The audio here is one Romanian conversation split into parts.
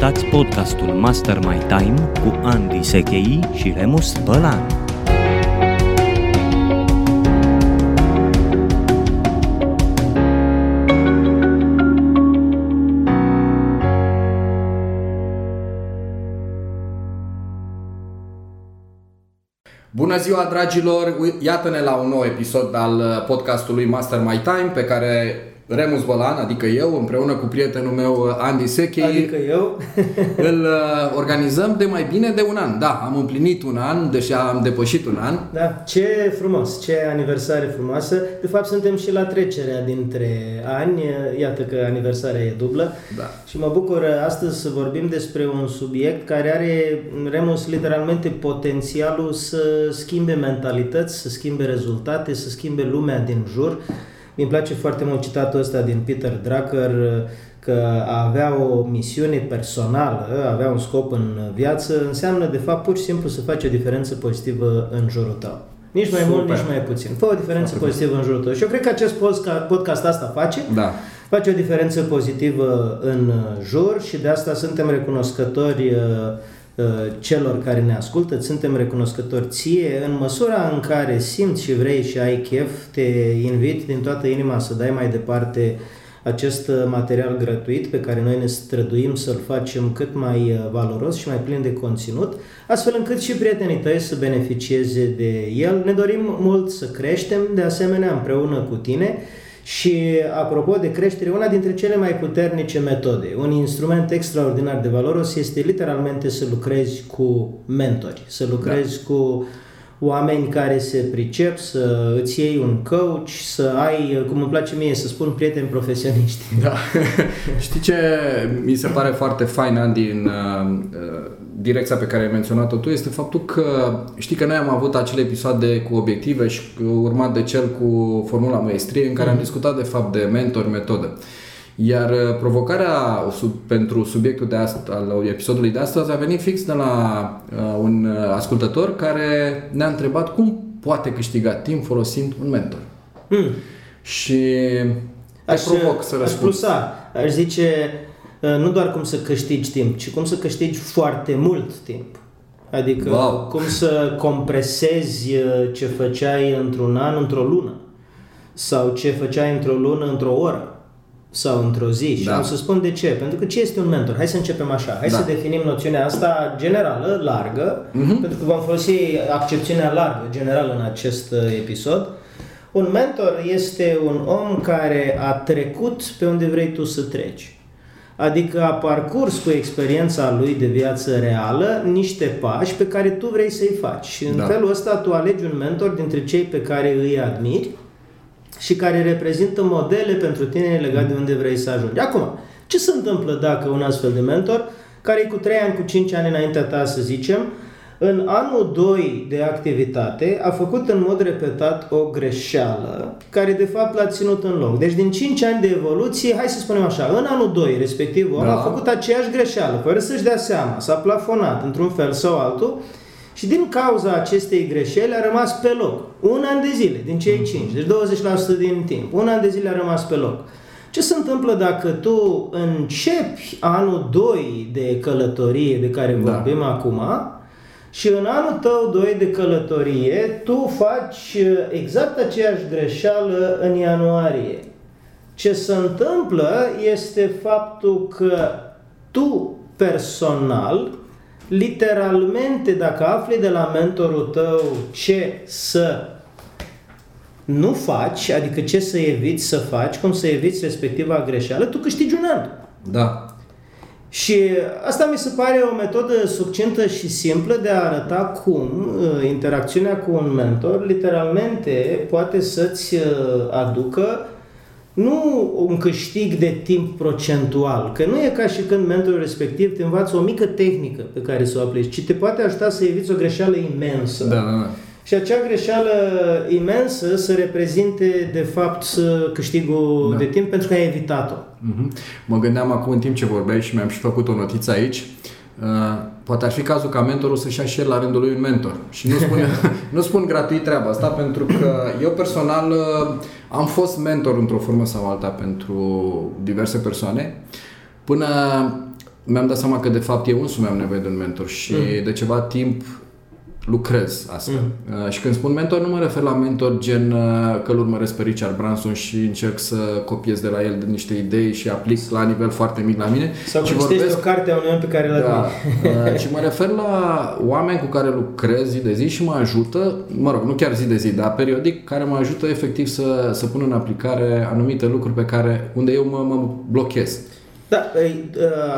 Ascultați podcastul Master My Time cu Andy Sechei și Remus Bălan. Bună ziua, dragilor! Iată-ne la un nou episod al podcastului Master My Time pe care Remus Bălan, adică eu, împreună cu prietenul meu Andy Sechei, Adică eu. îl uh, organizăm de mai bine de un an. Da, am împlinit un an, deși am depășit un an. Da, ce frumos, ce aniversare frumoasă. De fapt, suntem și la trecerea dintre ani. Iată că aniversarea e dublă. Da. Și mă bucur astăzi să vorbim despre un subiect care are, Remus, literalmente potențialul să schimbe mentalități, să schimbe rezultate, să schimbe lumea din jur. Mi place foarte mult citatul ăsta din Peter Drucker că a avea o misiune personală, a avea un scop în viață, înseamnă de fapt pur și simplu să faci o diferență pozitivă în jurul tău. Nici mai Super. mult, nici mai puțin. Fă o diferență Foarte pozitivă în jurul tău. Și eu cred că acest podcast, podcast asta face. Da. Face o diferență pozitivă în jur și de asta suntem recunoscători uh, uh, celor care ne ascultă, îți suntem recunoscători ție în măsura în care simți și vrei și ai chef, te invit din toată inima să dai mai departe acest uh, material gratuit pe care noi ne străduim să-l facem cât mai uh, valoros și mai plin de conținut, astfel încât și prietenii tăi să beneficieze de el. Ne dorim mult să creștem, de asemenea, împreună cu tine și apropo de creștere, una dintre cele mai puternice metode, un instrument extraordinar de valoros este literalmente să lucrezi cu mentori, să lucrezi da. cu oameni care se pricep, să îți iei un coach, să ai, cum îmi place mie să spun, prieteni profesioniști. Da. Știi ce mi se pare foarte fain, Andy, în uh, uh, direcția pe care ai menționat-o tu, este faptul că știi că noi am avut acele episoade cu obiective și urmat de cel cu Formula Maestrie în care am discutat de fapt de mentor, metodă. Iar uh, provocarea sub, pentru subiectul de ast- al episodului de astăzi a venit fix de la uh, un uh, ascultător care ne-a întrebat cum poate câștiga timp folosind un mentor. Hmm. Și te provoc să aș răspund. plusa, aș zice, uh, nu doar cum să câștigi timp, ci cum să câștigi foarte mult timp. Adică Wow. cum să compresezi uh, ce făceai într-un an într-o lună sau ce făceai într-o lună într-o oră sau într-o zi. Și Da. am să spun de ce. Pentru că ce este un mentor? Hai să începem așa. Hai Da. să definim noțiunea asta generală, largă, Mhm. pentru că vom folosi accepțiunea largă, generală în acest uh, episod. Un mentor este un om care a trecut pe unde vrei tu să treci. Adică a parcurs cu experiența lui de viață reală niște pași pe care tu vrei să-i faci. Și în Da. felul ăsta tu alegi un mentor dintre cei pe care îi admiri și care reprezintă modele pentru tine legat de unde vrei să ajungi. Acum, ce se întâmplă dacă un astfel de mentor, care e cu 3 ani, cu 5 ani înaintea ta, să zicem, în anul 2 de activitate a făcut în mod repetat o greșeală care de fapt l-a ținut în loc. Deci din 5 ani de evoluție, hai să spunem așa, în anul 2 respectiv om Da. a făcut aceeași greșeală, fără să-și dea seama, s-a plafonat într-un fel sau altul și din cauza acestei greșeli a rămas pe loc. Un an de zile din cei 5, deci 20% din timp. Un an de zile a rămas pe loc. Ce se întâmplă dacă tu începi anul 2 de călătorie de care Da. vorbim acum și în anul tău 2 de călătorie tu faci uh, exact aceeași greșeală în ianuarie? Ce se întâmplă este faptul că tu personal, literalmente, dacă afli de la mentorul tău ce să nu faci, adică ce să eviți să faci, cum să eviți respectiva greșeală, tu câștigi un an. Da. Și asta mi se pare o metodă succintă și simplă de a arăta cum uh, interacțiunea cu un mentor literalmente poate să-ți uh, aducă nu un câștig de timp procentual, că nu e ca și când mentorul respectiv te învață o mică tehnică pe care să o aplici, ci te poate ajuta să eviți o greșeală imensă. Da, da, da. Și acea greșeală imensă să reprezinte, de fapt, câștigul Da. de timp pentru că ai evitat-o. Mhm. Mă gândeam acum în timp ce vorbeai și mi-am și făcut o notiță aici. Uh, poate ar fi cazul ca mentorul să-și ia și el la rândul lui un mentor. Și nu spun, nu spun gratuit treaba asta, pentru că eu personal uh, am fost mentor într-o formă sau alta pentru diverse persoane, până mi-am dat seama că de fapt eu însumi am nevoie de un mentor și mm. de ceva timp lucrez astfel. Mm. Uh, și când spun mentor, nu mă refer la mentor gen uh, că îl urmăresc pe Richard Branson și încerc să copiez de la el niște idei și aplic la nivel foarte mic la mine. Sau că vorbesc... o carte a unui om pe care l da, uh, Și mă refer la oameni cu care lucrez zi de zi și mă ajută, mă rog, nu chiar zi de zi, dar periodic, care mă ajută efectiv să, să pun în aplicare anumite lucruri pe care, unde eu mă, mă blochez. Da,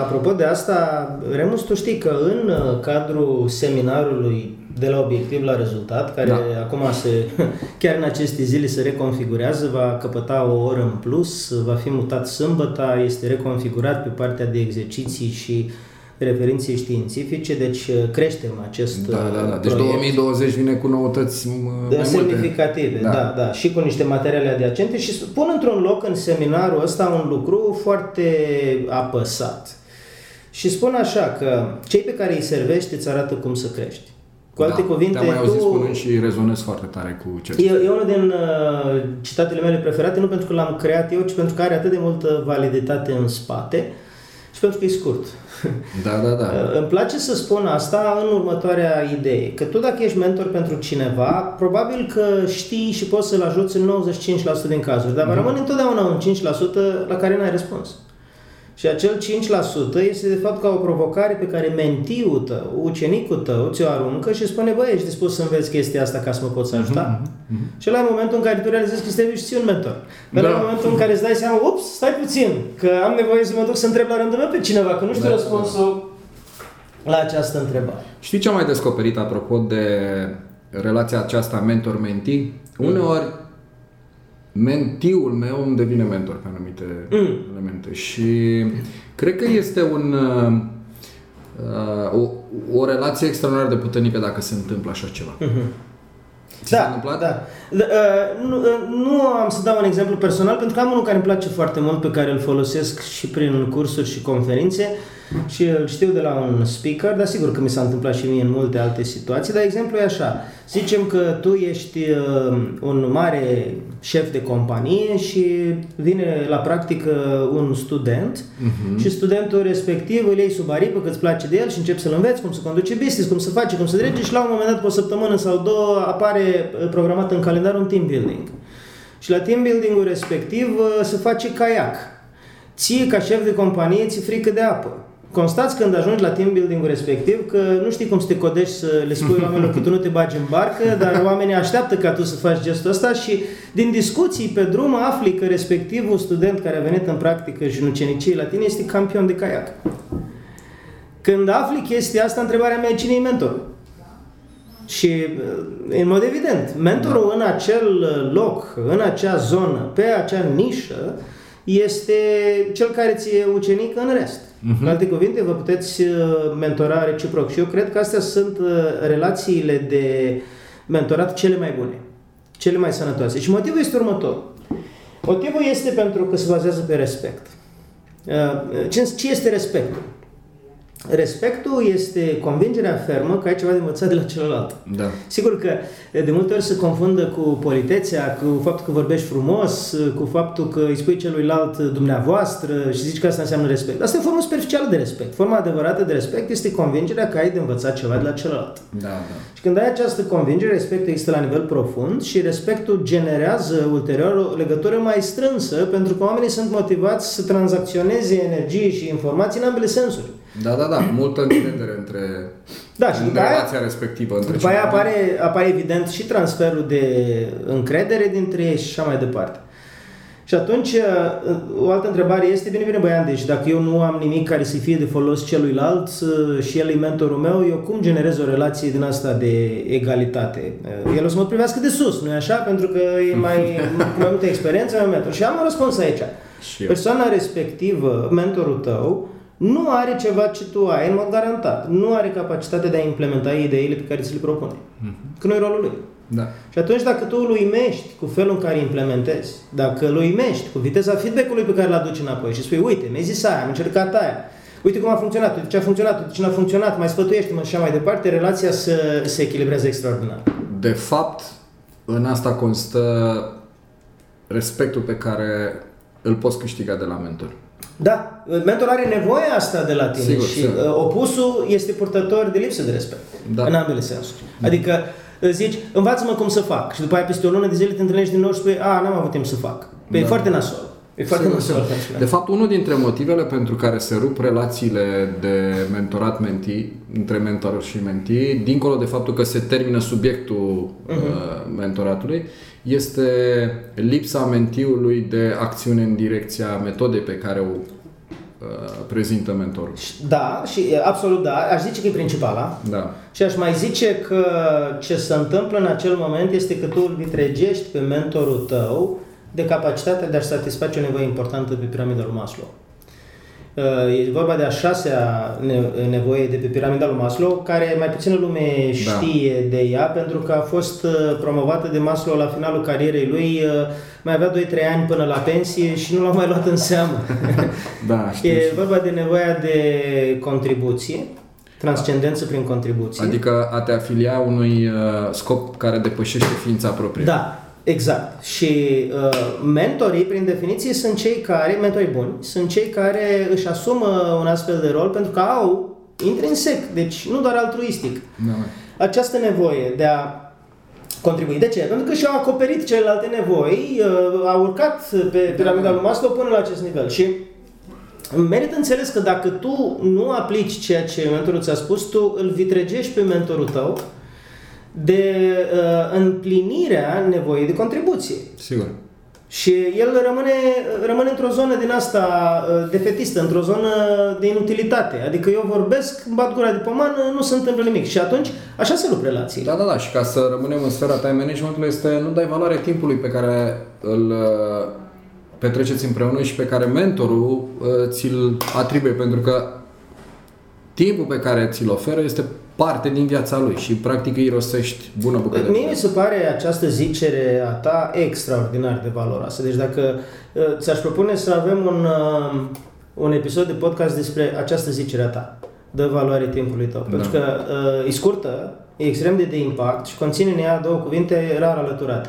apropo de asta, Remus, tu știi că în cadrul seminarului de la obiectiv la rezultat, care da. acum se, chiar în aceste zile se reconfigurează, va căpăta o oră în plus, va fi mutat sâmbătă, este reconfigurat pe partea de exerciții și referințe științifice, deci uh, creștem acest Da, da, da. Deci 2020 vine cu noutăți de mai semnificative, multe. Da. da, da, și cu niște materiale adiacente și pun într-un loc în seminarul ăsta un lucru foarte apăsat. Și spun așa că cei pe care îi servești îți arată cum să crești. Cu alte da, cuvinte, te-am mai auzit tu... spunând și rezonez foarte tare cu ce e, e unul din uh, citatele mele preferate, nu pentru că l-am creat eu, ci pentru că are atât de multă validitate în spate și pentru că e scurt. Da, da, da. Uh, îmi place să spun asta în următoarea idee, că tu dacă ești mentor pentru cineva, probabil că știi și poți să-l ajuți în 95% din cazuri, dar mm-hmm. rămâne întotdeauna un 5% la care n-ai răspuns. Și acel 5% este de fapt ca o provocare pe care mentiul tău, ucenicul tău, ți-o aruncă și spune, băi, ești dispus să înveți chestia asta ca să mă poți ajuta? Mm-hmm. Mm-hmm. Și la momentul în care tu realizezi că trebuie și un mentor. Dar da. la momentul în care îți dai seama, ups, stai puțin, că am nevoie să mă duc să întreb la rândul meu pe cineva, că nu știu da, răspunsul la această întrebare. Știi ce am mai descoperit apropo de relația aceasta mentor-mentee? Mm-hmm. Uneori mentiul meu îmi devine mentor pe anumite mm. elemente și cred că este un uh, o, o relație extraordinar de puternică dacă se întâmplă așa ceva. Mm-hmm. Ți da, întâmplat? da. da uh, nu, uh, nu am să dau un exemplu personal, pentru că am unul care îmi place foarte mult, pe care îl folosesc și prin cursuri și conferințe și îl știu de la un speaker, dar sigur că mi s-a întâmplat și mie în multe alte situații, dar exemplu e așa. Zicem că tu ești uh, un mare șef de companie și vine la practică un student uh-huh. și studentul respectiv îl iei sub aripă că îți place de el și începi să-l înveți cum să conduce business, cum să face, cum să drege și la un moment dat, pe o săptămână sau două, apare uh, programat în calendar un team building. Și la team building-ul respectiv uh, se face caiac. Ție, ca șef de companie, ți frică de apă constați când ajungi la team building respectiv că nu știi cum să te codești să le spui oamenilor că tu nu te bagi în barcă, dar oamenii așteaptă ca tu să faci gestul ăsta și din discuții pe drum afli că respectivul student care a venit în practică și în ucenicie la tine este campion de caiac. Când afli chestia asta, întrebarea mea e cine e mentorul? Și, în mod evident, mentorul da. în acel loc, în acea zonă, pe acea nișă, este cel care ți e ucenic în rest. Uh-huh. În alte cuvinte, vă puteți uh, mentora reciproc. Și eu cred că astea sunt uh, relațiile de mentorat cele mai bune, cele mai sănătoase. Și motivul este următor. Motivul este pentru că se bazează pe respect. Uh, ce este respectul? Respectul este convingerea fermă că ai ceva de învățat de la celălalt. Da. Sigur că de multe ori se confundă cu politețea, cu faptul că vorbești frumos, cu faptul că îi spui celuilalt dumneavoastră și zici că asta înseamnă respect. Asta e o formă superficială de respect. Forma adevărată de respect este convingerea că ai de învățat ceva de la celălalt. Da, da. Și când ai această convingere, respectul există la nivel profund și respectul generează ulterior o legătură mai strânsă pentru că oamenii sunt motivați să tranzacționeze energie și informații în ambele sensuri. Da, da, da, multă încredere între da, și în relația aia, respectivă. Între după aia apare, apare evident și transferul de încredere dintre ei și așa mai departe. Și atunci, o altă întrebare este, bine, bine, băian, deci dacă eu nu am nimic care să fie de folos celuilalt și el e mentorul meu, eu cum generez o relație din asta de egalitate? El o să mă privească de sus, nu e așa? Pentru că e mai, cu mai multă experiență, mai mentor. Și am un răspuns aici. Și Persoana respectivă, mentorul tău, nu are ceva ce tu ai, în mod garantat. Nu are capacitatea de a implementa ideile pe care ți le propune. Mm-hmm. Că nu e rolul lui. Da. Și atunci dacă tu îl uimești cu felul în care implementezi, dacă îl uimești cu viteza feedback-ului pe care îl aduci înapoi și spui, uite, mi-ai zis aia, am încercat aia, uite cum a funcționat, uite ce a funcționat, uite ce n-a funcționat, mai sfătuiește-mă și așa mai departe, relația se, se echilibrează extraordinar. De fapt, în asta constă respectul pe care îl poți câștiga de la mentor. Da, mentorul are nevoie asta de la tine Sigur, și sigur. uh, opusul este purtător de lipsă de respect, Da. în ambele sensuri. Adică uh, zici, învață-mă cum să fac și după aia peste o lună de zile te întâlnești din nou și spui, a, n-am avut timp să fac. Păi e Da. foarte nasol. E foarte Sigur, nasol. sigur. De fapt, unul dintre motivele pentru care se rup relațiile de mentorat-menti, între mentor și menti, dincolo de faptul că se termină subiectul uh, mentoratului, este lipsa mentiului de acțiune în direcția metodei pe care o uh, prezintă mentorul. Da, și e, absolut da, aș zice că e principala. Da. Și aș mai zice că ce se întâmplă în acel moment este că tu îl vitregești pe mentorul tău de capacitatea de a-și satisface o nevoie importantă pe piramida lui Maslow. Uh, E vorba de a șasea ne- nevoie de pe piramida lui Maslow, care mai puțină lume știe de ea, pentru că a fost uh, promovată de Maslow la finalul carierei lui, uh, mai avea 2-3 ani până la pensie și nu l-a mai luat în seamă. Da, știu. e vorba de nevoia de contribuție, transcendență prin contribuție. Adică a te afilia unui uh, scop care depășește ființa proprie. Da, exact. Și uh, mentorii, prin definiție, sunt cei care, mentorii buni, sunt cei care își asumă un astfel de rol pentru că au intrinsec, deci nu doar altruistic, Da, mă. această nevoie de a contribui. De ce? Pentru că și-au acoperit celelalte nevoi, uh, au urcat pe piramida lui Maslow până la acest nivel. Și merită înțeles că dacă tu nu aplici ceea ce mentorul ți-a spus, tu îl vitregești pe mentorul tău de uh, împlinirea nevoii de contribuție. Sigur. Și el rămâne, rămâne într-o zonă din asta uh, defetistă, într-o zonă de inutilitate. Adică eu vorbesc, îmi bat gura de pomană, nu se întâmplă nimic. Și atunci, așa se rup relațiile. Da, da, da. Și ca să rămânem în sfera time managementului este nu dai valoare timpului pe care îl uh, petreceți împreună și pe care mentorul uh, ți-l atribuie, pentru că timpul pe care ți-l oferă este parte din viața lui și practic îi rostești bună bucată de Mie mi se pare această zicere a ta extraordinar de valoroasă. Deci dacă uh, ți-aș propune să avem un, uh, un episod de podcast despre această zicere a ta, dă valoare timpului tău. Da. Pentru că uh, e scurtă, e extrem de de impact și conține în ea două cuvinte rar alăturate.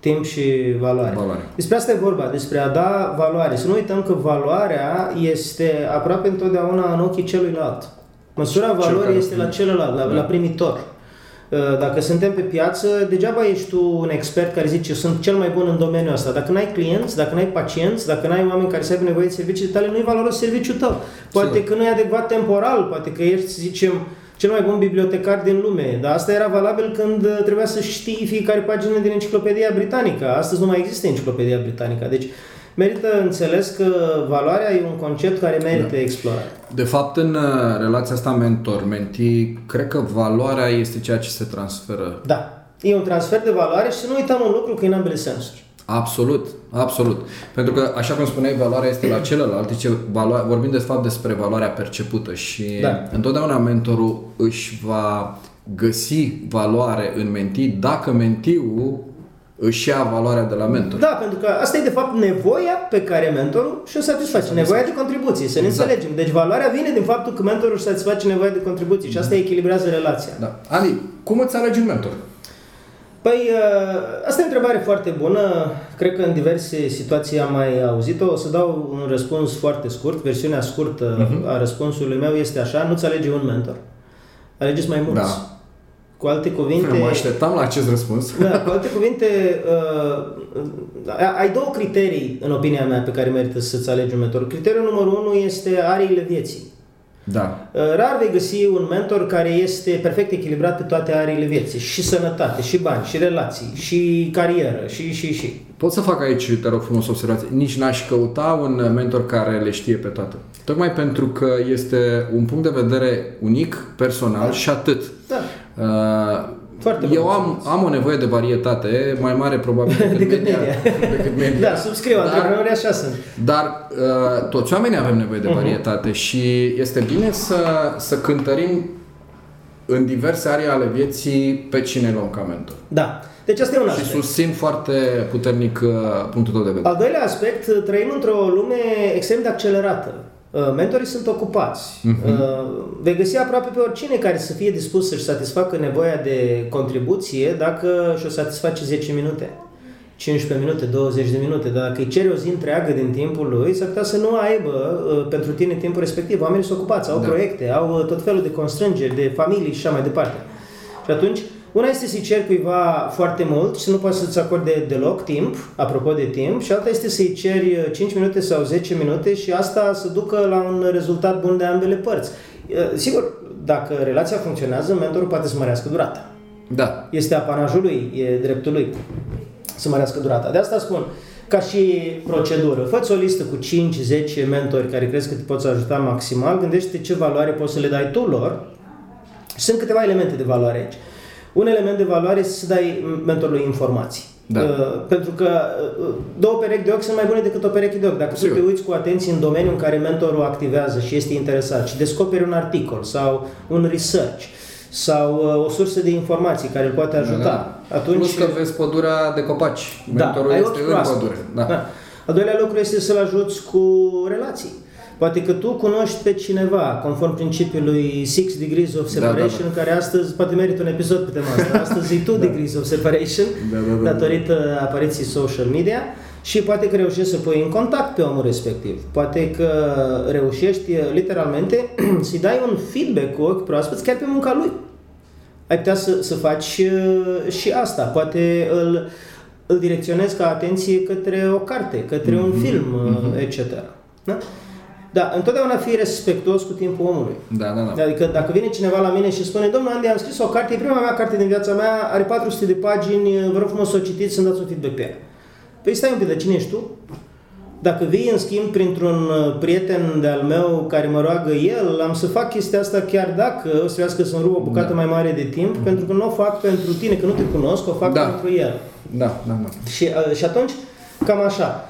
Timp și valoare. Valoare. Despre asta e vorba, despre a da valoare. Să nu uităm că valoarea este aproape întotdeauna în ochii celuilalt. Măsura Cel valorii care este la spune. celălalt, la, Da. la primitor. Uh, Dacă suntem pe piață, degeaba ești tu un expert care zice eu sunt cel mai bun în domeniul ăsta. Dacă n-ai clienți, dacă n-ai pacienți, dacă n-ai oameni care să aibă nevoie de serviciile tale, nu-i valoros serviciul tău. Poate Sigur. că nu e adecvat temporal, poate că ești, să zicem, cel mai bun bibliotecar din lume, dar asta era valabil când uh, trebuia să știi fiecare pagină din enciclopedia britanică. Astăzi nu mai există enciclopedia britanică. Deci merită înțeles că valoarea e un concept care merită da. explorat. De fapt, în uh, relația asta mentor-mentee, cred că valoarea este ceea ce se transferă Da. E un transfer de valoare și să nu uităm un lucru că e în ambele sensuri. Absolut, absolut. Pentru că, așa cum spuneai, valoarea este la celălalt, ce valoare, vorbim de fapt despre valoarea percepută și Da. întotdeauna mentorul își va găsi valoare în mentii dacă mentiul își ia valoarea de la mentor. Da, pentru că asta e de fapt nevoia pe care mentorul și-o satisface. Nevoia de contribuție, să ne Exact. înțelegem. Deci valoarea vine din faptul că mentorul își satisface nevoia de contribuție și asta echilibrează relația. Da. Ani, cum îți alegi un mentor? Păi, uh, asta e o întrebare foarte bună. Cred că în diverse situații am mai auzit-o. O să dau un răspuns foarte scurt. Versiunea scurtă Mhm. a răspunsului meu este așa. Nu-ți alege un mentor. Alegeți mai mulți. Da. Cu alte cuvinte... Mă așteptam la acest răspuns. Da, cu alte cuvinte, uh, ai două criterii, în opinia mea, pe care merită să-ți alegi un mentor. Criteriul numărul unu este ariile vieții. Da. Uh, Rar vei găsi un mentor care este perfect echilibrat pe toate ariile vieții. Și sănătate, și bani, și relații, și carieră, și, și, și. Pot să fac aici, te rog frumos, o observație. Nici n-aș căuta un mentor care le știe pe toate. Tocmai pentru că este un punct de vedere unic, personal și atât. Da. Uh, Foarte Eu bun am, am o nevoie de varietate mai mare probabil decât, Decât media. media. decât media. Da, subscriu, Dar- antreprenorii așa sunt. Dar uh, toți oamenii avem nevoie Mhm. de varietate și este bine să, să cântărim în diverse arii ale vieții pe cine luăm ca mentor. Da. Deci asta e un Și aspect. susțin foarte puternic uh, punctul tău de vedere. Al doilea aspect, trăim într-o lume extrem de accelerată. Uh, Mentorii sunt ocupați. Mhm. Uh, Vei găsi aproape pe oricine care să fie dispus să-și satisfacă nevoia de contribuție dacă și-o satisface 10 minute. 15 minute, 20 de minute, dar dacă îi ceri o zi întreagă din timpul lui, s-ar putea să nu aibă uh, pentru tine timpul respectiv. Oamenii sunt ocupați, au Da. proiecte, au uh, tot felul de constrângeri, de familii și așa mai departe. Și atunci, una este să-i ceri cuiva foarte mult și să nu poți să-ți acorde deloc timp, apropo de timp, și alta este să-i ceri uh, 5 minute sau 10 minute și asta să ducă la un rezultat bun de ambele părți. Uh, Sigur, dacă relația funcționează, mentorul poate să mărească durata. Da. Este apanajul lui, e dreptul lui să mărească durata. De asta spun, ca și procedură, fă o listă cu 5-10 mentori care crezi că te pot ajuta maximal, gândește ce valoare poți să le dai tu lor și sunt câteva elemente de valoare aici. Un element de valoare este să dai mentorului informații. Da. Uh, pentru că uh, două perechi de ochi sunt mai bune decât o pereche de ochi. Dacă Sigur. tu te uiți cu atenție în domeniul în care mentorul activează și este interesat și descoperi un articol sau un research sau uh, o sursă de informații care îl poate ajuta, atunci... Plus că vezi pădurea de copaci. Da, Mentorul ai este ochi în proaspăt. pădure. Da. Da. Al doilea lucru este să-l ajuți cu relații. Poate că tu cunoști pe cineva, conform principiului Six Degrees of Da, da, Separation, da. care astăzi poate merită un episod pe tema asta. Astăzi e Two Degrees of Separation, Da, da, da. datorită apariției social media și poate că reușești să pui în contact pe omul respectiv. Poate că reușești eh, literalmente să-i dai un feedback cu ochi proaspeți chiar pe munca lui ai putea să, să faci uh, și asta. Poate îl, îl direcționezi ca atenție către o carte, către un film, uh, etc. Da? Da, întotdeauna fii respectuos cu timpul omului. Da, da, da. Adică dacă vine cineva la mine și spune Domnul Andy, am scris o carte, e prima mea carte din viața mea, are 400 de pagini, vă rog frumos să o citiți să-mi dați un feedback pe ea. Păi stai un pic, de cine ești tu? Dacă vii în schimb printr-un uh, prieten de-al meu care mă roagă el, am să fac chestia asta chiar dacă o să trebuiască să-mi rup o bucată Da. mai mare de timp, pentru că nu o fac pentru tine, că nu te cunosc, o fac Da. pentru el. Da, da, da. Și, uh, și atunci, cam așa.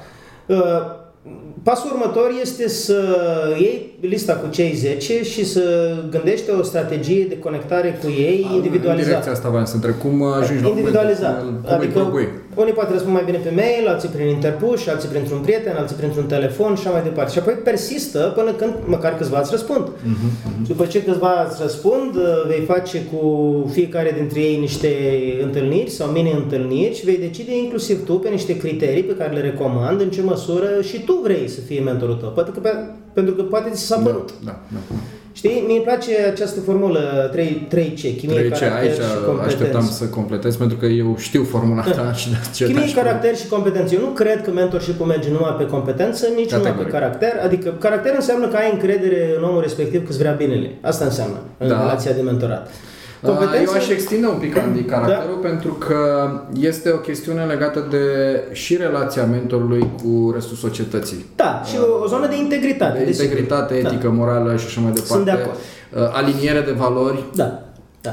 Uh, Pasul următor este să iei lista cu cei 10 și să gândești o strategie de conectare cu ei În individualizată. direcția asta vreau să întreb. Cum ajungi la Individualizat. momentul? Cum îi Adică propui? unii poate răspund mai bine pe mail, alții prin interpush, alții printr-un prieten, alții printr-un telefon și așa mai departe. Și apoi persistă până când măcar câțiva îți răspund. Mhm, După ce câțiva îți răspund, vei face cu fiecare dintre ei niște întâlniri sau mini-întâlniri și vei decide inclusiv tu pe niște criterii pe care le recomand, în ce măsură și tu vrei să fii mentorul tău. Pentru că, pentru că poate ți s-a părut. Da, da. Știi, mie îmi place această formulă 3, 3C, chimie, Trei ce caracter aici și competență. așteptam să completez pentru că eu știu formula ta și de ce Chimie, te-aș caracter și competență. Eu nu cred că mentorship merge numai pe competență, nici numai pe Categoric. caracter. Adică caracter înseamnă că ai încredere în omul respectiv că îți vrea binele. Asta înseamnă în Da. relația de mentorat. Competență... Eu aș extinde un pic, Andy, caracterul Da. pentru că este o chestiune legată de și relația mentorului cu restul societății. Da, și o, o zonă de integritate. De desigur. integritate, Da. etică, morală și așa mai departe. Sunt de acord. Uh, Aliniere de valori. Da, da.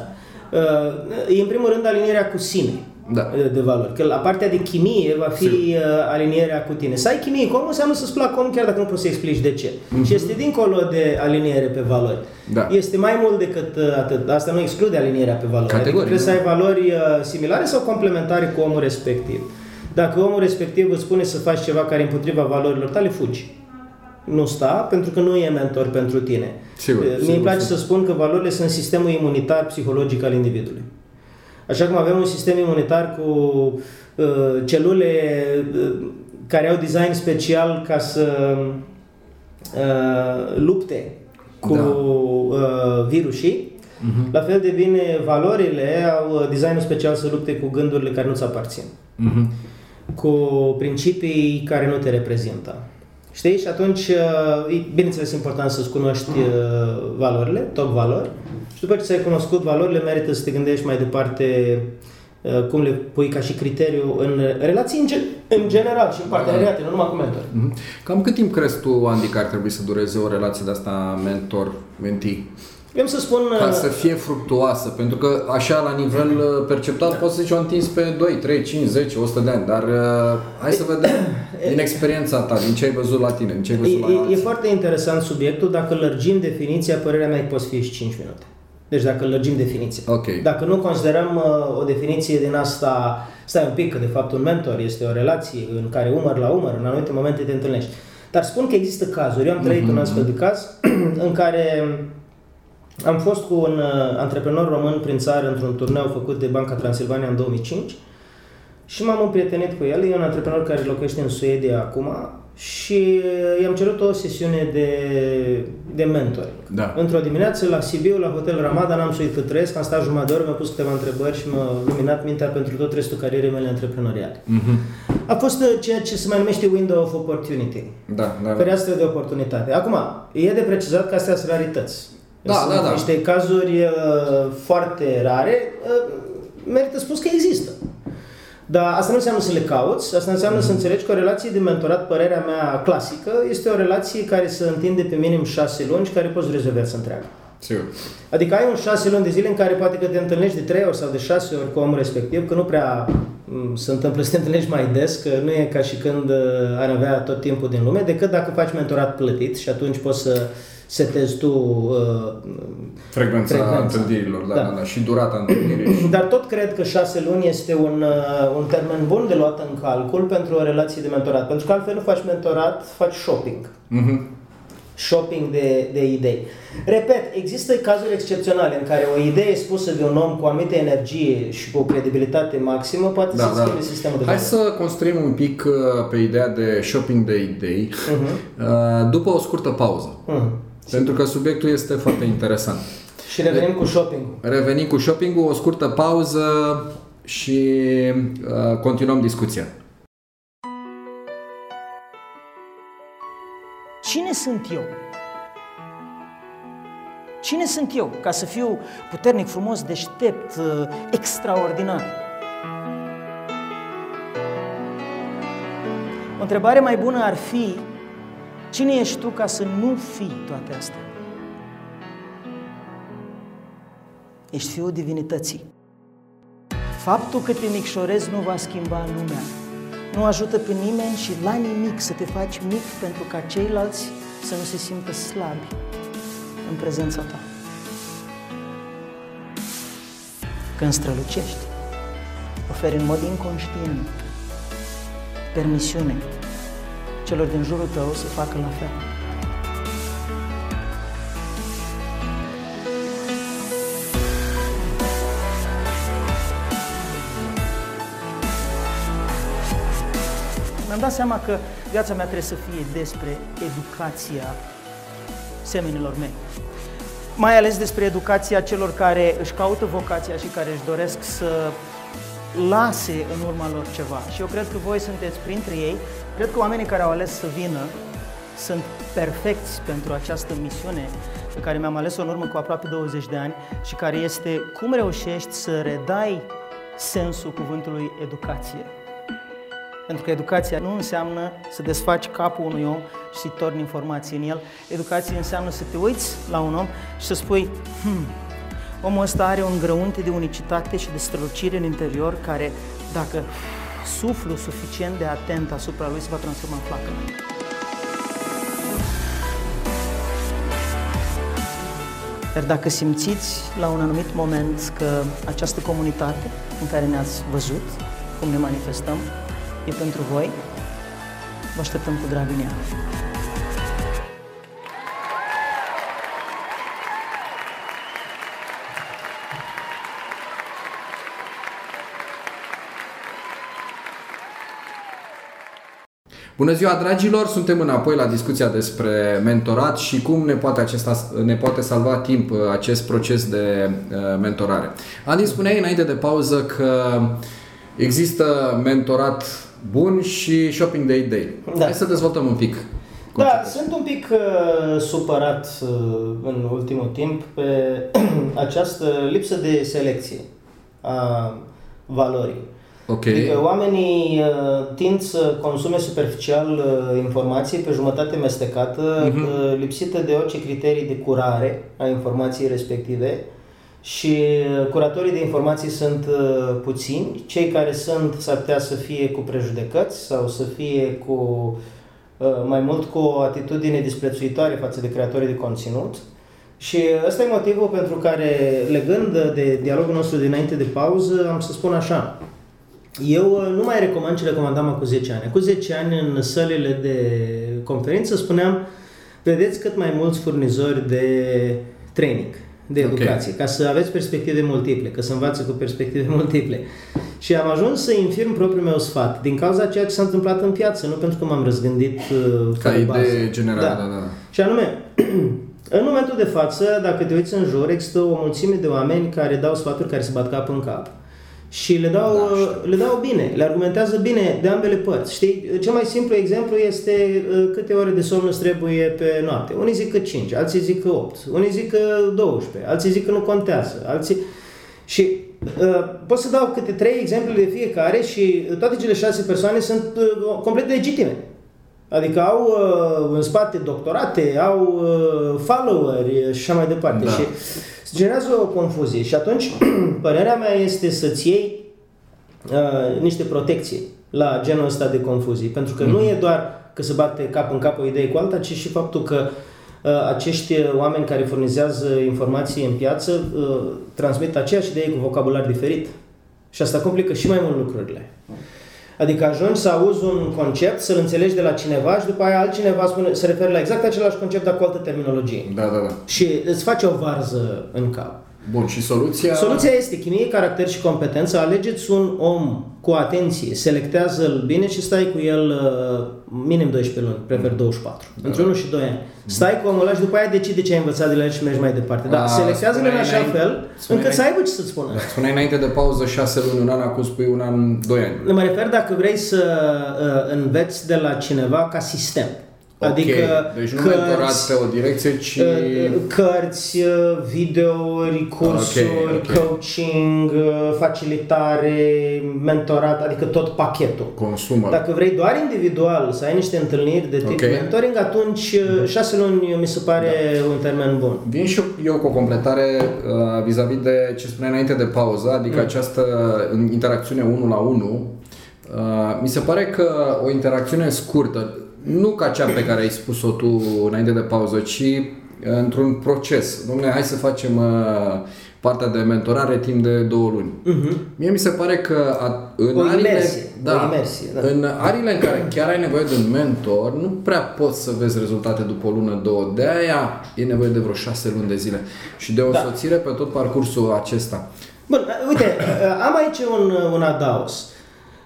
Uh, E în primul rând alinierea cu sine. Da. uh, de valori. Că la partea de chimie va fi Sigur. uh, alinierea cu tine. Să ai chimie cu omul înseamnă să-ți placă omul chiar dacă nu poți să explici de ce. Și este dincolo de aliniere pe valori. Mhm. Da. Este mai mult decât uh, atât. Asta nu exclude alinierea pe valori. Categoric, Adică trebuie să da. ai valori uh, similare sau complementare cu omul respectiv. Dacă omul respectiv îți spune să faci ceva care e împotriva valorilor tale, fugi. Nu sta, pentru că nu e mentor pentru tine. Sigur, Uh, Mie sigur, îmi place sigur. să spun că valorile sunt sistemul imunitar psihologic al individului. Așa cum avem un sistem imunitar cu uh, celule uh, care au design special ca să uh, lupte cu Da. uh, virusii, Mhm. la fel de bine valorile au uh, designul special să lupte cu gândurile care nu-ți aparțin, Mhm. cu principii care nu te reprezintă. Știi? Și atunci, uh, e, bineînțeles, important să-ți cunoști uh, valorile, top valori, și după ce ți-ai cunoscut valorile, merită să te gândești mai departe uh, cum le pui ca și criteriu în relații în, gen- în general și în parteneriate, nu numai cu mentori. Mhm. Cam cât timp crezi tu, Andy, că ar trebui să dureze o relație de asta mentor-mentee? Eu să spun... Ca uh, să fie fructuoasă, pentru că așa la nivel uh, perceptual poți să zici o întins pe 2, 3, 5, 10, 100 de ani, dar uh, hai să vedem din experiența ta, din ce ai văzut la tine, din ce ai văzut la E, e, e alții. foarte interesant subiectul. Dacă lărgim definiția, părerea mea e că poți fi și 5 minute. Deci dacă lărgim definiția. Ok. Dacă nu considerăm uh, o definiție din asta, stai un pic, că de fapt un mentor este o relație în care umăr la umăr, în anumite momente te întâlnești. Dar spun că există cazuri, eu am trăit un astfel de caz în care am fost cu un uh, antreprenor român prin țară într-un turneu făcut de Banca Transilvania în 2005 și m-am împrietenit cu el. E un antreprenor care locuiește în Suedia acum și i-am cerut o sesiune de, de mentor. Da. Într-o dimineață la Sibiu, la Hotel Ramada, n-am să cât trăiesc, am stat jumătate de oră, mi-a pus câteva întrebări și m-a luminat mintea pentru tot restul carierei mele antreprenoriale. Mm-hmm. A fost uh, ceea ce se mai numește window of opportunity. Da, da. Fereastră de oportunitate. Acum, e de precizat că astea sunt rarități. Da, sunt da, da. niște cazuri uh, foarte rare, uh, merită spus că există. Dar asta nu înseamnă să le cauți, asta înseamnă să înțelegi că o relație de mentorat, părerea mea clasică, este o relație care se întinde pe minim șase luni și care poți rezolva viața întreagă. Sigur. Adică ai un șase luni de zile în care poate că te întâlnești de trei ori sau de șase ori cu omul respectiv, că nu prea m, se întâmplă să te întâlnești mai des, că nu e ca și când uh, ar avea tot timpul din lume, decât dacă faci mentorat plătit și atunci poți să setezi tu uh, Frecvența, Frecvența. întâlnirilor, da, Da. da, da, și durata întâlnirii. Dar tot cred că șase luni este un, uh, un termen bun de luat în calcul pentru o relație de mentorat. Pentru că altfel nu faci mentorat, faci shopping. Mhm. Shopping de, de idei. Repet, există cazuri excepționale în care o idee spusă de un om cu o anumită energie și cu o credibilitate maximă poate Da, să da. schimbe sistemul de Hai valori. să construim un pic uh, pe ideea de shopping de idei Mhm. uh, după o scurtă pauză. Mhm. Pentru că subiectul este foarte interesant. Și revenim cu shopping. Revenim cu shopping-ul, o scurtă pauză și uh, continuăm discuția. Cine sunt eu? Cine sunt eu ca să fiu puternic, frumos, deștept, uh, extraordinar? O întrebare mai bună ar fi, cine ești tu ca să nu fii toate astea? Ești fiul divinității. Faptul că te micșorezi nu va schimba lumea. Nu ajută pe nimeni și la nimic să te faci mic pentru ca ceilalți să nu se simtă slabi în prezența ta. Când strălucești, oferi în mod inconștient permisiune celor din jurul tău să facă la fel. Mi-am dat seama că viața mea trebuie să fie despre educația semenilor mei. Mai ales despre educația celor care își caută vocația și care își doresc să lase în urma lor ceva. Și eu cred că voi sunteți printre ei. Cred că oamenii care au ales să vină sunt perfecți pentru această misiune pe care mi-am ales-o în urmă cu aproape 20 de ani și care este cum reușești să redai sensul cuvântului educație. Pentru că educația nu înseamnă să desfaci capul unui om și să-i torni informații în el. Educația înseamnă să te uiți la un om și să spui, hmm, omul ăsta are un grăunte de unicitate și de strălucire în interior care, dacă suflu suficient de atent asupra lui, se va transforma în flacără. Dar dacă simțiți la un anumit moment că această comunitate în care ne-ați văzut, cum ne manifestăm, e pentru voi, vă așteptăm cu drag în ea. Bună ziua, dragilor! Suntem înapoi la discuția despre mentorat și cum ne poate, acesta, ne poate salva timp uh, acest proces de uh, mentorare. Adi, spuneai înainte de pauză că există mentorat bun și shopping de idei. Da. Hai să dezvoltăm un pic. Da, conceptul. sunt un pic uh, supărat uh, în ultimul timp pe această lipsă de selecție a valorii. Ok. Adică oamenii uh, tind să consume superficial uh, informații pe jumătate mestecată, Mhm. uh, lipsită de orice criterii de curare a informației respective și uh, curatorii de informații sunt uh, puțini, cei care sunt s-ar putea să fie cu prejudecăți sau să fie cu uh, mai mult cu o atitudine disprețuitoare față de creatorii de conținut. Și ăsta e motivul pentru care, legând de dialogul nostru dinainte de pauză, am să spun așa. Eu uh, nu mai recomand ce recomandam acum 10 ani. Acum 10 ani, în sălile de conferință, spuneam, vedeți cât mai mulți furnizori de training. de educație, okay. ca să aveți perspective multiple, că să învață cu perspective multiple. Și am ajuns să infirm propriul meu sfat din cauza ceea ce s-a întâmplat în piață, nu pentru că m-am răzgândit uh, ca idee bază. generală. Da. da, da. Și anume, în momentul de față, dacă te uiți în jur, există o mulțime de oameni care dau sfaturi care se bat cap în cap și le dau, da, le dau bine, le argumentează bine de ambele părți. Știi, cel mai simplu exemplu este uh, câte ore de somn îți trebuie pe noapte. Unii zic că 5, alții zic că 8, unii zic că 12, alții zic că nu contează, alții... Și uh, pot să dau câte trei exemple de fiecare și toate cele șase persoane sunt uh, complet legitime. Adică au uh, în spate doctorate, au uh, followeri și așa mai departe. Da. Și se generează o confuzie și atunci părerea mea este să-ți iei uh, niște protecții la genul ăsta de confuzii. Pentru că mm-hmm. nu mhm. e doar că se bate cap în cap o idee cu alta, ci și faptul că uh, acești oameni care furnizează informații în piață uh, transmit aceeași idee cu vocabular diferit. Și asta complică și mai mult lucrurile. Adică ajungi să auzi un concept, să-l înțelegi de la cineva și după aia altcineva spune, se referă la exact același concept, dar cu altă terminologie. Da, da, da. Și îți face o varză în cap. Bun, și soluția? Soluția este chimie, caracter și competență. Alegeți un om cu atenție, selectează-l bine și stai cu el uh, minim 12 luni, prefer 24. Da. Între 1 și 2 ani. Stai cu omul ăla și după aia decide ce ai învățat de la el și mergi mai departe. Dar selectează-l în așa fel încât să aibă ce să-ți spună. Da, spuneai înainte de pauză 6 luni, un an, acum spui un an, 2 ani. Mă refer dacă vrei să uh, înveți de la cineva ca sistem. Adică okay. deci nu cărți, pe o direcție, ci... Uh, uh, cărți, uh, videouri, cursuri, okay, okay. coaching, facilitare, mentorat, adică tot pachetul. Consumă. Dacă vrei doar individual să ai niște întâlniri de tip okay. mentoring, atunci mm. șase luni mi se pare da. un termen bun. Vin și eu cu o completare uh, vis-a-vis de ce spuneai înainte de pauză, adică mm. această interacțiune 1 la 1. Uh, mi se pare că o interacțiune scurtă, nu ca cea pe care ai spus-o tu înainte de pauză, ci uh, într-un proces. Domnule, hai să facem uh, partea de mentorare timp de două luni. Uh-huh. Mie mi se pare că a, în, o arile, imersie, da, o imersie, da. în arile în care chiar ai nevoie de un mentor, nu prea poți să vezi rezultate după o lună, două. De aia e nevoie de vreo șase luni de zile și de o da. soțire pe tot parcursul acesta. Bun, uite, am aici un, un adaos.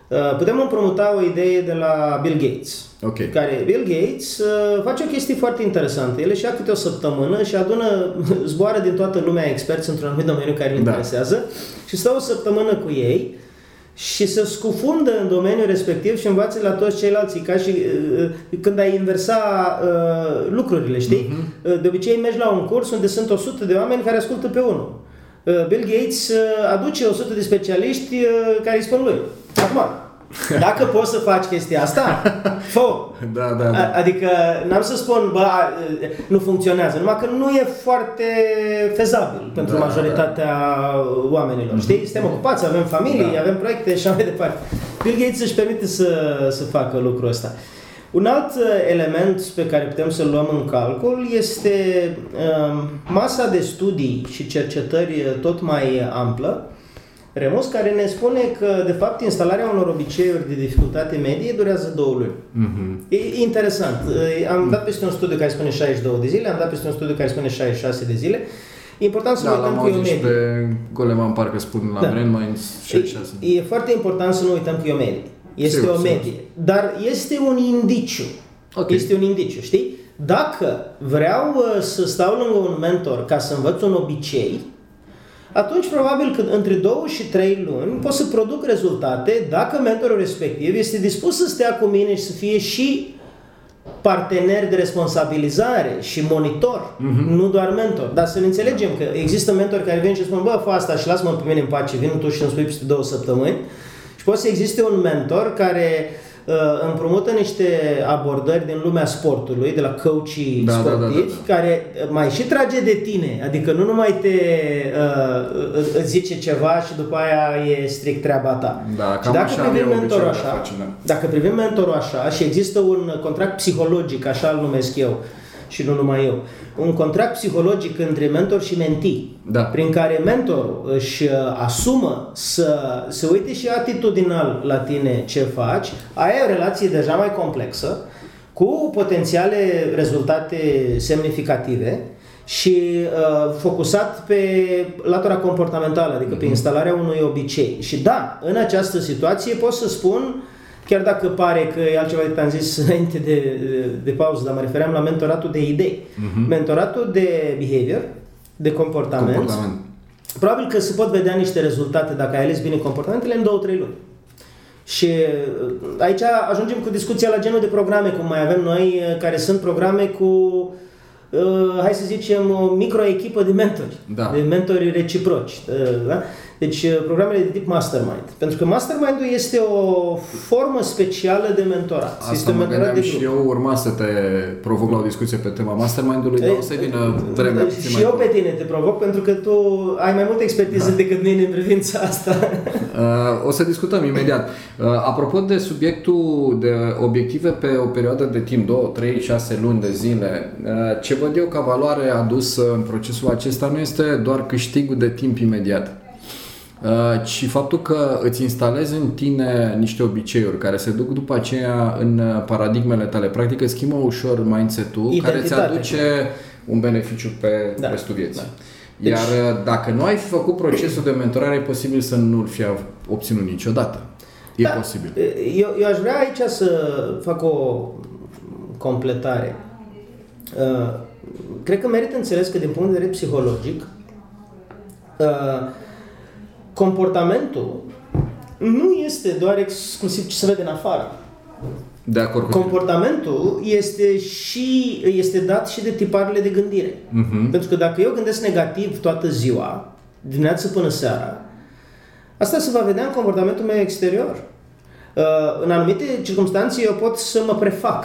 Uh, putem împrumuta o idee de la Bill Gates. Okay. Care Bill Gates uh, face o chestie foarte interesantă. El își ia câte o săptămână și adună, zboară din toată lumea experți într-un anumit domeniu care îl da. interesează și stă o săptămână cu ei și se scufundă în domeniul respectiv și învață la toți ceilalți, ca și uh, când ai inversa uh, lucrurile, știi? Uh-huh. De obicei mergi la un curs unde sunt 100 de oameni care ascultă pe unul. Uh, Bill Gates uh, aduce 100 de specialiști uh, care îi spun lui. Acum, dacă poți să faci chestia asta, fă da, da, da. Adică n-am să spun, bă, nu funcționează, numai că nu e foarte fezabil pentru da, majoritatea da. oamenilor. Mm-hmm. Știi? Suntem ocupați, avem familii, da. avem proiecte și așa mai departe. Bill Gates își permite să, să facă lucrul ăsta. Un alt uh, element pe care putem să-l luăm în calcul este um, masa de studii și cercetări tot mai amplă Remus care ne spune că, de fapt, instalarea unor obiceiuri de dificultate medie durează două luni. Mm-hmm. E interesant. Am dat peste un studiu care spune 62 de zile, am dat peste un studiu care spune 66 de zile. E important să da, nu uităm că e o medie. pe Goleman parcă spun la da. Brainminds 66. E, e foarte important să nu uităm că e o medie. Este sigur, o medie. Sigur. Dar este un indiciu. Okay. Este un indiciu, știi? Dacă vreau uh, să stau lângă un mentor ca să învăț un obicei, atunci probabil că între 2 și 3 luni pot să produc rezultate dacă mentorul respectiv este dispus să stea cu mine și să fie și partener de responsabilizare și monitor, uh-huh. nu doar mentor. Dar să ne înțelegem că există mentori care vin și spun, bă, fă asta și lasă-mă pe mine în pace, vin tu și îmi spui peste două săptămâni. Și poate să existe un mentor care uh, împrumută niște abordări din lumea sportului, de la coachii da, sportivi, da, da, da, da. care mai și trage de tine, adică nu numai te uh, îți zice ceva și după aia e strict treaba ta. Da, cam și dacă așa privim mentorul așa, face, da. dacă privim mentorul așa și există un contract psihologic, așa îl numesc eu, și nu numai eu, un contract psihologic între mentor și mentii, da. prin care mentorul își uh, asumă să se uite și atitudinal la tine ce faci, ai o relație deja mai complexă, cu potențiale rezultate semnificative și uh, focusat pe latura comportamentală, adică pe instalarea unui obicei. Și da, în această situație pot să spun, chiar dacă pare că e altceva decât am zis înainte de, de, de pauză, dar mă refeream la mentoratul de idei. Mentoratul de behavior, de comportament, Comportament. Probabil că se pot vedea niște rezultate dacă ai ales bine comportamentele în 2-3 luni. Și uh, aici ajungem cu discuția la genul de programe, cum mai avem noi, uh, care sunt programe cu, uh, hai să zicem, o microechipă de mentori, Da. de mentori reciproci. uh, Da? Deci uh, programele de tip mastermind. Pentru că mastermind-ul este o formă specială de mentorat. este Asta un mă mentorat gândeam de și grup. eu urma să te provoc la o discuție pe tema mastermind-ului, dar o să vină vremea puțin Și mai eu încolo. pe tine te provoc pentru că tu ai mai multă expertiză decât mine în privința asta. Uh, o să discutăm imediat. Uh, apropo de subiectul de obiective pe o perioadă de timp, 2, 3, 6 luni de zile, uh, ce văd eu ca valoare adusă în procesul acesta nu este doar câștigul de timp imediat. Uh, ci faptul că îți instalezi în tine niște obiceiuri care se duc după aceea în uh, paradigmele tale. Practic îți schimbă ușor mindset-ul care îți Identitate. aduce un beneficiu pe Da. restul vieții. Da. Iar uh, dacă nu ai fi făcut procesul de mentorare, e posibil să nu-l fi obținut niciodată. E Da, posibil. Eu, eu aș vrea aici să fac o completare. Uh, Cred că merită înțeles că din punct de vedere psihologic, uh, comportamentul nu este doar exclusiv ce se vede în afară. De acord cu tine. Comportamentul este și este dat și de tiparele de gândire. Mhm. Pentru că dacă eu gândesc negativ toată ziua, dimineața până seara, asta se va vedea în comportamentul meu exterior. Uh, În anumite circunstanțe eu pot să mă prefac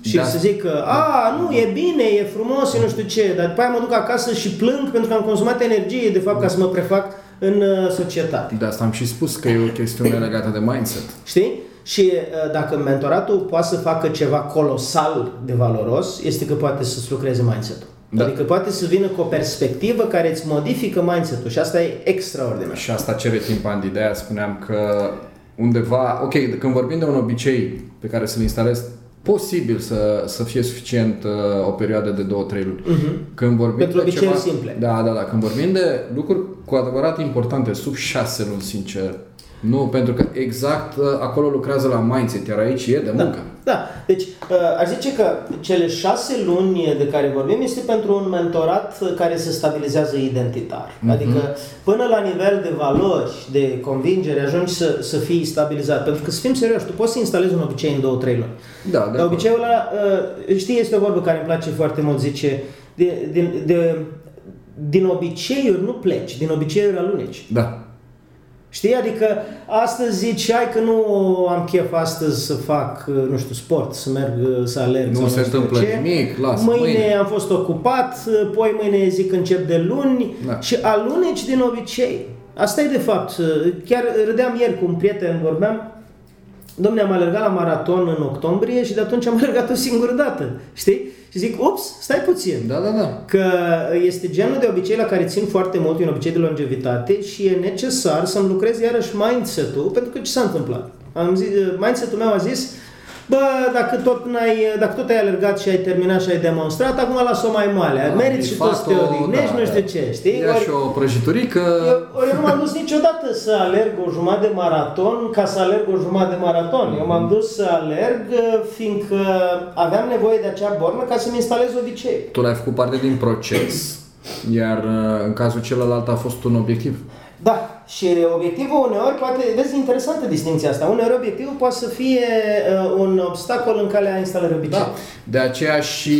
și Da. să zic că, a, nu, e bine, e frumos, e nu știu ce, dar după aia mă duc acasă și plâng pentru că am consumat energie, de fapt, ca să mă prefac în uh, societate. De asta am și spus că e o chestiune legată de mindset. Știi? Și uh, dacă mentoratul poate să facă ceva colosal de valoros, este că poate să-ți lucreze mindset-ul. Da. Adică poate să vină cu o perspectivă care îți modifică mindset-ul și asta e extraordinar. Și asta cere timp, Andy. De aia spuneam că undeva... Ok, când vorbim de un obicei pe care să-l instalezi, posibil să, să fie suficient uh, o perioadă de 2-3 luni. Când vorbim Mhm. Pentru de obiceiuri ceva, simple. Da, da, da. Când vorbim de lucruri cu adevărat importante, sub 6 luni, sincer, nu, pentru că exact uh, acolo lucrează la mindset, iar aici e de muncă. Da, deci uh, aș zice că cele șase luni de care vorbim este pentru un mentorat care se stabilizează identitar. Mhm. Adică până la nivel de valori, de convingere, ajungi să, să fii stabilizat. Pentru că să fim serioși, tu poți să instalezi un obicei în două, trei luni. Da, de Dar acord. obiceiul ăla, uh, știi, este o vorbă care îmi place foarte mult, zice, de, din, de, din obiceiuri nu pleci, din obiceiuri aluneci. Da. Știi? Adică astăzi zici, hai că nu am chef astăzi să fac, uh, nu știu, sport, să merg, uh, să alerg. Nu sau se știu întâmplă ce. nimic, lasă, Mâine, mâine. am fost ocupat, uh, poi mâine zic încep de luni Da. și aluneci din obicei. Asta e de fapt. uh, Chiar râdeam ieri cu un prieten, vorbeam, Domne, am alergat la maraton în octombrie și de atunci am alergat o singură dată, știi? Și zic, ups, stai puțin. Da, da, da. Că este genul de obicei la care țin foarte mult, e un obicei de longevitate și e necesar să-mi lucrez iarăși mindset-ul, pentru că ce s-a întâmplat? Am zis, mindset-ul meu a zis, bă, dacă tot, n-ai, dacă tot ai alergat și ai terminat și ai demonstrat, acum las-o mai moale, Da, meriți și tu să te bifat-o, odihnești, da, nu știu da. ce, știi? Ia Ori- și o prăjiturică. eu, ori eu nu m-am dus niciodată să alerg o jumătate de maraton ca să alerg o jumătate de maraton. Eu m-am dus să alerg uh, fiindcă aveam nevoie de acea bornă ca să-mi instalez obicei. Tu l-ai făcut parte din proces, iar uh, în cazul celălalt a fost un obiectiv. Da, și obiectivul uneori poate, vezi, interesantă distinția asta, uneori obiectivul poate să fie uh, un obstacol în calea instalării obiceiului. Da. De aceea și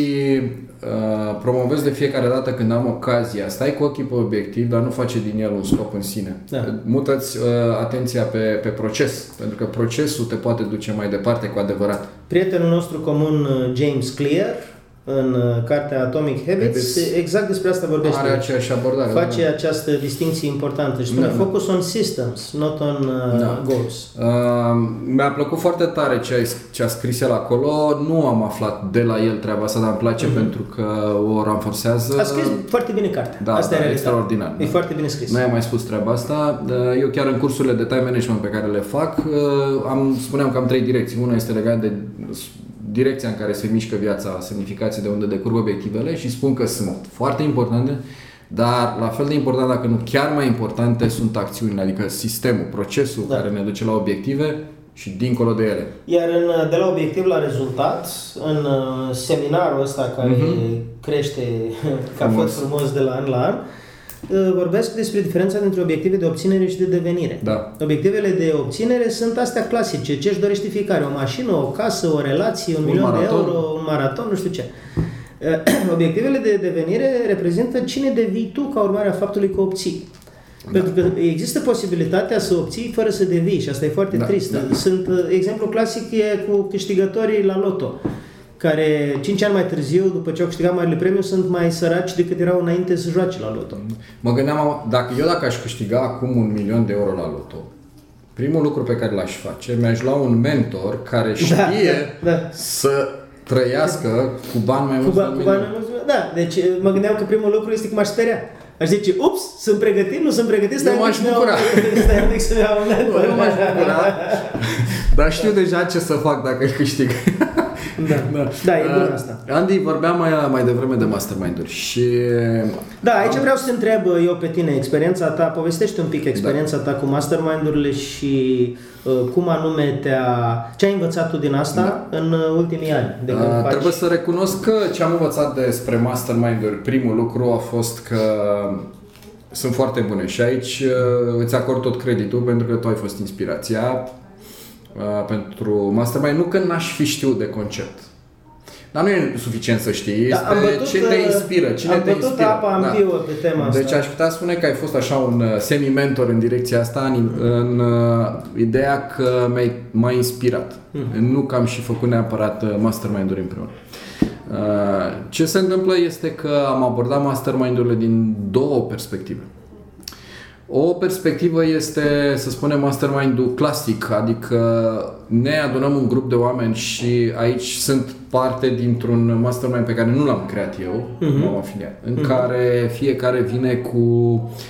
uh, promovez de fiecare dată când am ocazia, stai cu ochii pe obiectiv, dar nu face din el un scop în sine. Da. Mută-ți uh, atenția pe, pe proces, pentru că procesul te poate duce mai departe cu adevărat. Prietenul nostru comun, uh, James Clear, în uh, cartea Atomic Habits, Habits. exact despre asta vorbește. Are aceeași abordare. Face da. această distinție importantă și spune Da, da. focus on systems, not on uh, Da. goals. Uh, mi-a plăcut foarte tare ce a, ce a scris el acolo. Nu am aflat de la el treaba asta, dar îmi place pentru că o ranforsează. A scris foarte bine cartea. Da, asta da, e realitatea. extraordinar, E da. foarte bine scris. Noi am mai spus treaba asta. Eu chiar în cursurile de time management pe care le fac, uh, am, spuneam că am trei direcții. Una este legată de direcția în care se mișcă viața, semnificație de unde decurg obiectivele și spun că sunt foarte importante, dar la fel de important, dacă nu chiar mai importante, sunt acțiunile, adică sistemul, procesul Da. care ne duce la obiective și dincolo de ele. Iar în, de la obiectiv la rezultat, în uh, seminarul ăsta care crește ca Frumos. fost frumos de la an la an, uh, vorbesc despre diferența dintre obiective de obținere și de devenire. Da. Obiectivele de obținere sunt astea clasice. Ce își dorește fiecare? O mașină, o casă, o relație, un, Un milion maraton. de euro, un maraton, nu știu ce. Uh, Obiectivele de devenire reprezintă cine devii tu ca urmare a faptului că obții. Da. Pentru că există posibilitatea să obții fără să devii și asta e foarte Da, trist. da. Sunt, uh, exemplu clasic e cu câștigătorii la loto, care 5 ani mai târziu, după ce au câștigat marile premiu, sunt mai săraci decât erau înainte să joace la loto. Mă gândeam, dacă eu dacă aș câștiga acum un milion de euro la loto, primul lucru pe care l-aș face, mi-aș lua un mentor care știe da, da. să trăiască cu bani mai Cu, mulți ba, de un cu milion. bani mai mulți, da, deci uh, mă gândeam că primul lucru este că m-aș speria. Aș zice, ups, sunt pregătit, nu sunt pregătit, stai Eu un m-aș pic să-mi bucura. iau- Stai un pic să-mi iau un mentor. Eu m-aș bucura, dar știu deja ce să fac dacă îl câștig. Da, da, e bun Uh, asta. Andy, vorbeam mai, mai devreme de mastermind-uri și Da, aici vreau să te întreb eu pe tine, experiența ta, povestește un pic experiența ta cu mastermind-urile și uh, cum anume te-a... Ce ai învățat tu din asta în uh, ultimii ani? De când Uh, faci... Trebuie să recunosc că ce am învățat despre mastermind-uri, primul lucru a fost că sunt foarte bune și aici uh, îți acord tot creditul pentru că tu ai fost inspirația uh, pentru mastermind. Nu că n-aș fi știut de concept. Dar nu e suficient să știi, Da, este am bătut, ce te uh, inspiră, cine am te bătut inspiră. apa în piuă pe tema asta. Deci aș putea spune că ai fost așa un uh, semi-mentor în direcția asta, în, în uh, ideea că mi-ai, m-ai inspirat. Mhm. Nu că am și făcut neapărat uh, mastermind-uri împreună. Uh, ce se întâmplă este că am abordat mastermind-urile din două perspective. O perspectivă este, să spunem, mastermind-ul clasic, adică ne adunăm un grup de oameni și aici sunt parte dintr-un mastermind pe care nu l-am creat eu, Mhm. m-am afiliat, în care fiecare vine cu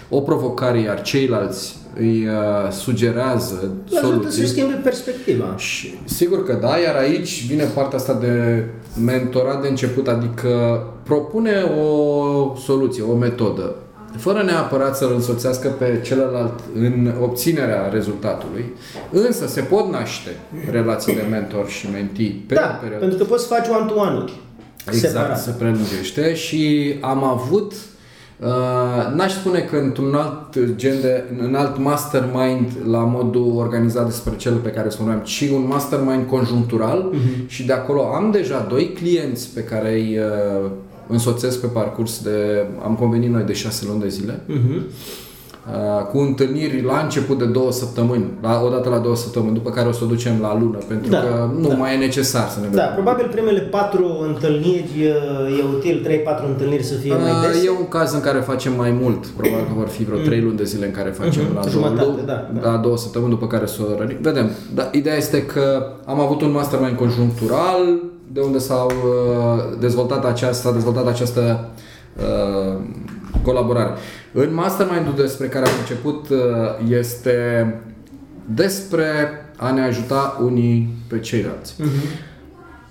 o provocare, iar ceilalți îi uh, sugerează Îl ajută soluții. să schimbe perspectiva. Și sigur că da, iar aici vine partea asta de mentorat de început, adică propune o soluție, o metodă, fără neapărat să-l însoțească pe celălalt în obținerea rezultatului, însă se pot naște relații de mentor și mentee pe da, o perioadă. pentru că poți să faci one-to-one-uri. Exact, separat. se prelungește și am avut Uh, n-aș spune că într-un alt gen de, în alt mastermind la modul organizat despre cel pe care spuneam, ci un mastermind conjunctural Mhm. și de acolo am deja doi clienți pe care îi uh, însoțesc pe parcurs de, am convenit noi de șase luni de zile, Mhm. uh, cu întâlniri la început de două săptămâni, la, odată la două săptămâni, după care o să o ducem la lună, pentru Da, că nu da. mai e necesar să ne Da, vedem. probabil primele patru întâlniri uh, e util, 3-4 întâlniri să fie mai Uh, des. E un caz în care facem mai mult. Probabil că vor fi vreo 3 luni de zile în care facem Mhm, la, două, jumătate, luni, da, da. la două săptămâni, după care să o rănim. Vedem. Dar ideea este că am avut un mastermind conjunctural, de unde s-au uh, dezvoltat această, s-a dezvoltat această uh, colaborare. În mastermind-ul despre care am început uh, este despre a ne ajuta unii pe ceilalți. Mhm.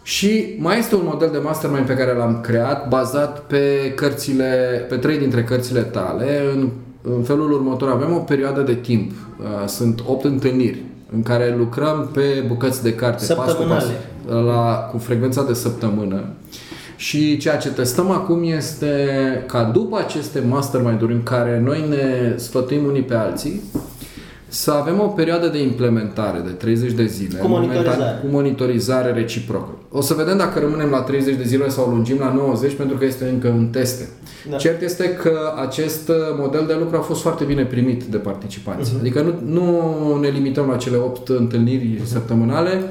Și mai este un model de mastermind pe care l-am creat bazat pe cărțile, pe trei dintre cărțile tale. În, în felul următor avem o perioadă de timp. Uh, Sunt opt întâlniri în care lucrăm pe bucăți de carte pas cu pas Săptămânale. la, cu frecvența de săptămână. Și ceea ce testăm acum este ca după aceste mastermind-uri în care noi ne sfătuim unii pe alții, să avem o perioadă de implementare de 30 de zile. Cu în monitorizare. momentan- cu monitorizare reciprocă. O să vedem dacă rămânem la 30 de zile sau lungim la 90 pentru că este încă în teste. Da. Da. Cert este că acest uh, model de lucru a fost foarte bine primit de participanți. Uh-huh. Adică nu, nu ne limităm la cele 8 întâlniri uh-huh. săptămânale,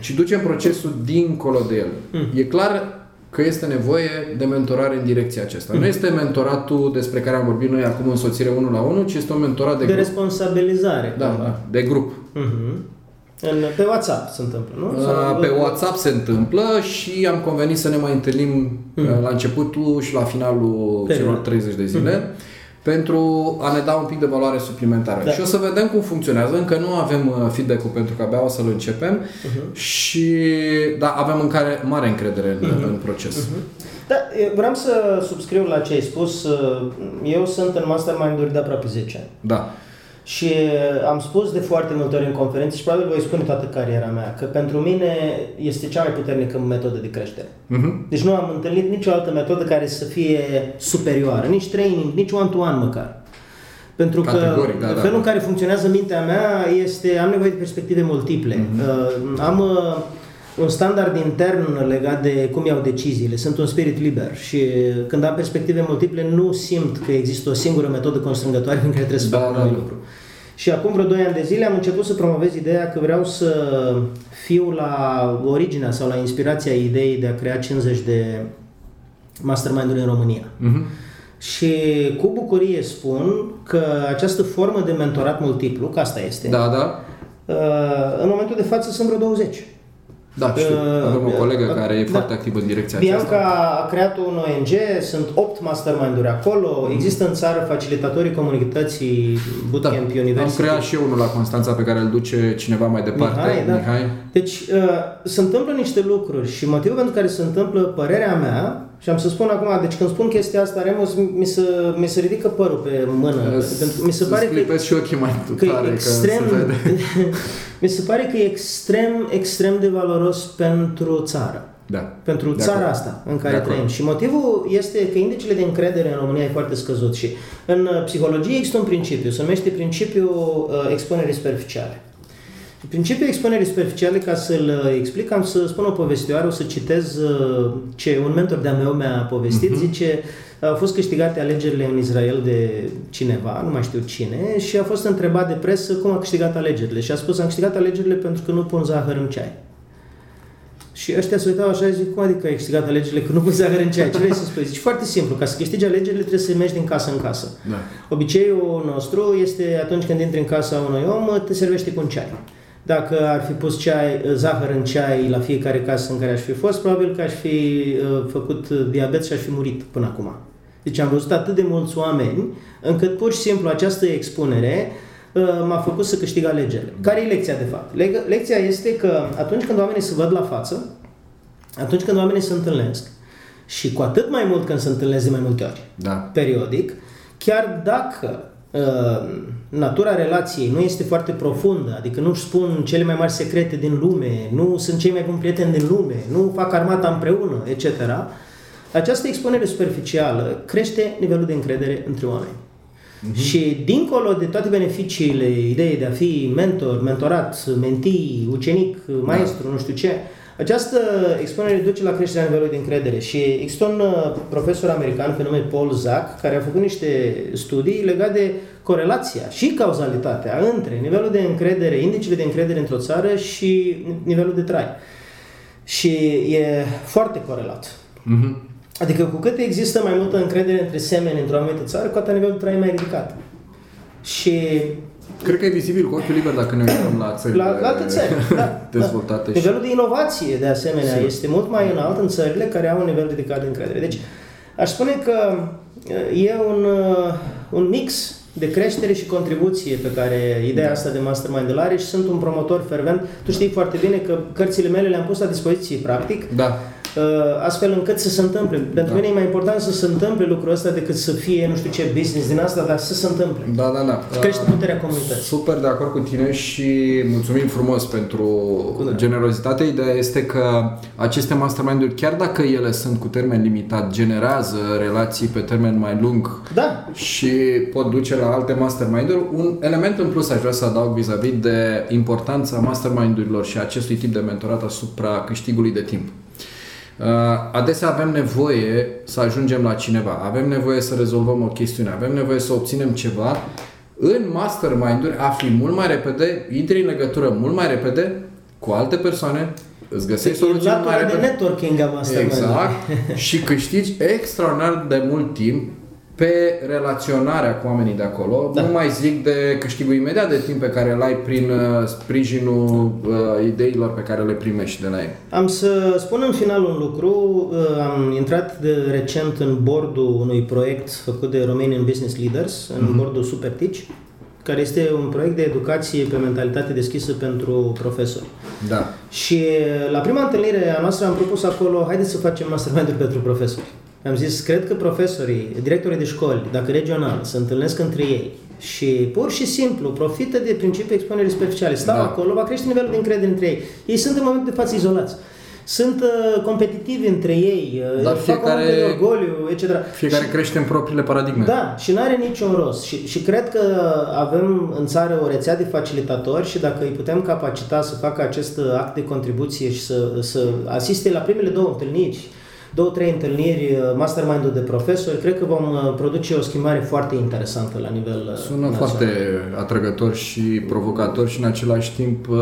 ci ducem procesul dincolo de el. Uh-huh. E clar că este nevoie de mentorare în direcția aceasta. Nu este mentoratul despre care am vorbit noi acum în soțire 1 la 1, ci este un mentorat de, De grup. responsabilizare. Da, da, de grup. Mhm. În, pe WhatsApp se întâmplă, nu? Uh, Sau- Pe WhatsApp se întâmplă și am convenit să ne mai întâlnim uh, la începutul și la finalul Perioadă. celor 30 de zile pentru a ne da un pic de valoare suplimentară. Da. Și o să vedem cum funcționează. Încă nu avem uh, feedback-ul pentru că abia o să-l începem Mhm. și da, avem în care mare încredere în, Mhm. în proces. Da, eu vreau să subscriu la ce ai spus. Eu sunt în mastermind-uri de aproape 10 ani. Da. Și am spus de foarte multe ori în conferințe și probabil voi spune toată cariera mea că pentru mine este cea mai puternică metodă de creștere. Mhm. Deci nu am întâlnit nicio altă metodă care să fie superioară, nici training, nici one-to-one măcar. Pentru că Categoric, da, da. felul în care funcționează mintea mea este, am nevoie de perspective multiple. Uh, am uh, un standard intern legat de cum iau deciziile. Sunt un spirit liber și când am perspective multiple nu simt că există o singură metodă constrângătoare în care trebuie să Da, fac un da, anumit da. lucru. Și acum vreo 2 ani de zile am început să promovez ideea că vreau să fiu la originea sau la inspirația ideii de a crea 50 de mastermind-uri în România. Mhm. Și cu bucurie spun că această formă de mentorat multiplu, că asta este, Da, da. uh, în momentul de față sunt vreo 20. Da, știu. Uh, Avem o colegă uh, care e da. foarte activă în direcția Bianca aceasta. a creat un ONG, sunt 8 mastermind-uri acolo, există în țară facilitatorii comunității Da, Bootcamp am University. creat și eu unul la Constanța pe care îl duce cineva mai departe, Mihai, da. Mihai. Deci uh, se întâmplă niște lucruri și motivul pentru care se întâmplă părerea mea, și am să spun acum, deci când spun chestia asta, Remus, mi se, mi se ridică părul pe mână. pentru, mi se Îți pare că, clipesc și ochii mai că tare, e extrem, că se vede. mi se pare că e extrem, extrem de valoros pentru țară. Da. Pentru De țara acord. asta în De care acord. trăim. Și motivul este că indicele de încredere în România e foarte scăzut și în uh, psihologie există un principiu, se numește principiul uh, expunerii superficiale. Și Principiul expunerii superficiale, ca să-l uh, explic, am să spun o povestioară, o să citez uh, ce un mentor de-a meu mi-a povestit, Mhm. zice, au fost câștigate alegerile în Israel de cineva, nu mai știu cine, și a fost întrebat de presă cum a câștigat alegerile. Și a spus, am câștigat alegerile pentru că nu pun zahăr în ceai. Și ăștia se uitau așa și zic, cum adică ai câștigat alegerile că nu pui zahăr în ceai? Ce vrei să spui? Zici, foarte simplu, ca să câștigi alegerile trebuie să mergi din casă în casă. Da. Obiceiul nostru este atunci când intri în casa unui om, te servește cu un ceai. Dacă ar fi pus ceai, zahăr în ceai la fiecare casă în care aș fi fost, probabil că aș fi uh, făcut diabet și aș fi murit până acum. Deci am văzut atât de mulți oameni, încât pur și simplu această expunere uh, m-a făcut să câștig alegerile. Care e lecția, de fapt? Le- lecția este că atunci când oamenii se văd la față, atunci când oamenii se întâlnesc, și cu atât mai mult când se întâlnesc de mai multe ori, Da. periodic, chiar dacă uh, natura relației nu este foarte profundă, adică nu-și spun cele mai mari secrete din lume, nu sunt cei mai buni prieteni din lume, nu fac armata împreună, etc., această expunere superficială crește nivelul de încredere între oameni. Și dincolo de toate beneficiile ideii de a fi mentor, mentorat, mentii, ucenic, maestru, nu știu ce, această expunere duce la creșterea nivelului de încredere și există un uh, profesor american pe nume Paul Zack care a făcut niște studii legate de corelația și cauzalitatea între nivelul de încredere, indicele de încredere într-o țară și nivelul de trai. Și e foarte corelat. Mhm. Adică cu cât există mai multă încredere între semeni într-o anumită țară, cu atât nivelul de trai e mai ridicat. Și Cred că e vizibil cu ochiul liber dacă ne uităm la țările la, la alte țări, da, dezvoltate. Da. și... Nivelul de inovație, de asemenea, Sigur. este mult mai înalt în țările care au un nivel ridicat de încredere. Deci, aș spune că uh, e un, uh, un mix de creștere și contribuție pe care ideea asta de mastermind îl are și sunt un promotor fervent. Tu știi foarte bine că cărțile mele le-am pus la dispoziție, practic, Da. Uh, astfel încât să se întâmple. Pentru Da. mine e mai important să se întâmple lucrul ăsta decât să fie nu știu ce business din asta, dar să se întâmple. Da, da, da. Crește puterea comunității. Super de acord cu tine și mulțumim frumos pentru generozitate. Ideea este că aceste mastermind-uri, chiar dacă ele sunt cu termen limitat, generează relații pe termen mai lung Da, și pot duce la alte mastermind-uri. Un element în plus aș vrea să adaug vis-a-vis de importanța mastermind-urilor și acestui tip de mentorat asupra câștigului de timp. Uh, adesea avem nevoie să ajungem la cineva, avem nevoie să rezolvăm o chestiune, avem nevoie să obținem ceva. În mastermind-uri afli mult mai repede, intri în legătură mult mai repede cu alte persoane, îți găsești e soluții mult mai latura de repede. networking a mastermind Exact. și câștigi extraordinar de mult timp pe relaționarea cu oamenii de acolo. Da. Nu mai zic de câștigul imediat de timp pe care îl ai prin uh, sprijinul uh, ideilor pe care le primești de la ei. Am să spun în final un lucru. Uh, Am intrat de recent în bordul unui proiect făcut de Romanian Business Leaders, în Mhm. bordul Super Teach, care este un proiect de educație pe mentalitate deschisă pentru profesori. Da. Și uh, la prima întâlnire a noastră am propus acolo, haideți să facem mastermind pentru profesori. Am zis, cred că profesorii, directorii de școli, dacă regional, se întâlnesc între ei și pur și simplu profită de principiul expunerii superficiale, stau Da. acolo, va crește nivelul de încredere între ei. Ei sunt în momentul de față izolați. Sunt uh, competitivi între ei, uh, Dar fac fiecare- oameni de orgoliu, etc. Fiecare crește în propriile paradigme. Da, și nu are niciun rost. Și, și cred că avem în țară o rețea de facilitatori și dacă îi putem capacita să facă acest act de contribuție și să, să asiste la primele două întâlniri, două, trei întâlniri, mastermind-ul de profesori, cred că vom uh, produce o schimbare foarte interesantă la nivel uh, Sună național. foarte atrăgător și provocator și în același timp uh,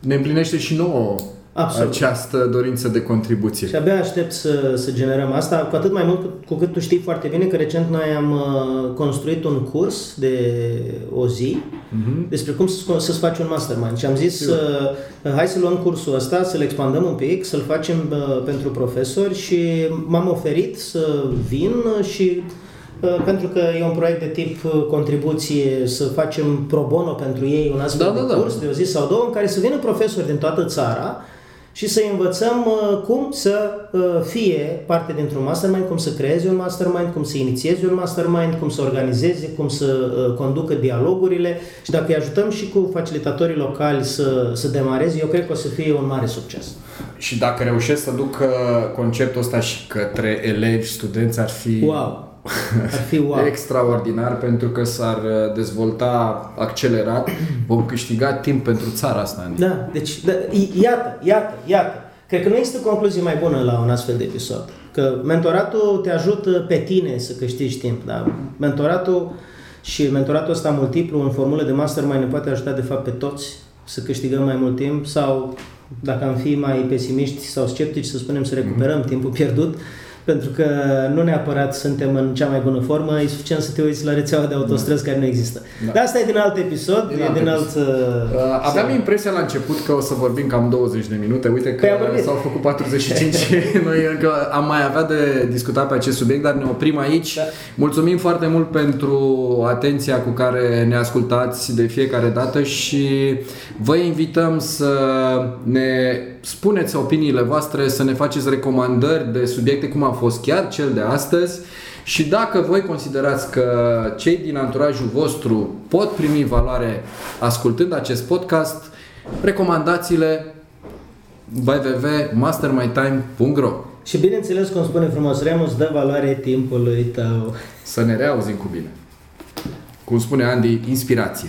ne împlinește și nouă Absolut. această dorință de contribuție. Și abia aștept să, să generăm asta, cu atât mai mult cu, cu cât tu știi foarte bine că recent noi am uh, construit un curs de o zi Mhm. despre cum să, să-ți faci un mastermind. Și am zis, uh, hai să luăm cursul ăsta, să-l expandăm un pic, să-l facem uh, pentru profesori și m-am oferit să vin și uh, pentru că e un proiect de tip uh, contribuție, să facem pro bono pentru ei un astfel Da, de da, da. curs de o zi sau două, în care să vină profesori din toată țara și să învățăm uh, cum să uh, fie parte dintr-un mastermind, cum să creeze un mastermind, cum să inițieze un mastermind, cum să organizeze, cum să uh, conducă dialogurile și dacă îi ajutăm și cu facilitatorii locali să, să demareze, eu cred că o să fie un mare succes. Și dacă reușesc să duc uh, conceptul ăsta și către elevi, studenți, ar fi Wow! Ar fi wow! extraordinar pentru că s-ar uh, dezvolta accelerat. Vom câștiga timp pentru țara asta. Andy. Da, deci, da, i- iată, iată, iată. Cred că nu există concluzie mai bună la un astfel de episod. Că mentoratul te ajută pe tine să câștigi timp, da? Mentoratul și mentoratul ăsta multiplu în formulă de mastermind ne poate ajuta de fapt pe toți să câștigăm mai mult timp sau dacă am fi mai pesimiști sau sceptici să spunem să recuperăm timpul pierdut pentru că nu neapărat suntem în cea mai bună formă, e suficient să te uiți la rețeaua de autostrăzi care nu există. Da. Dar asta e din alt episod, Din din, alt e din alt... episod. uh, Uh, aveam impresia la început că o să vorbim cam 20 de minute. Uite că Păi am vorbit. s-au făcut 45 și noi încă am mai avea de discutat pe acest subiect, dar ne oprim aici. Da. Mulțumim foarte mult pentru atenția cu care ne ascultați de fiecare dată și vă invităm să ne spuneți opiniile voastre, să ne faceți recomandări de subiecte cum a fost chiar cel de astăzi. Și dacă voi considerați că cei din anturajul vostru pot primi valoare ascultând acest podcast, recomandați-le www.mastermytime.ro Și bineînțeles, cum spune frumos Remus, dă valoare timpului tău. Să ne reauzim cu bine. Cum spune Andy, inspirație.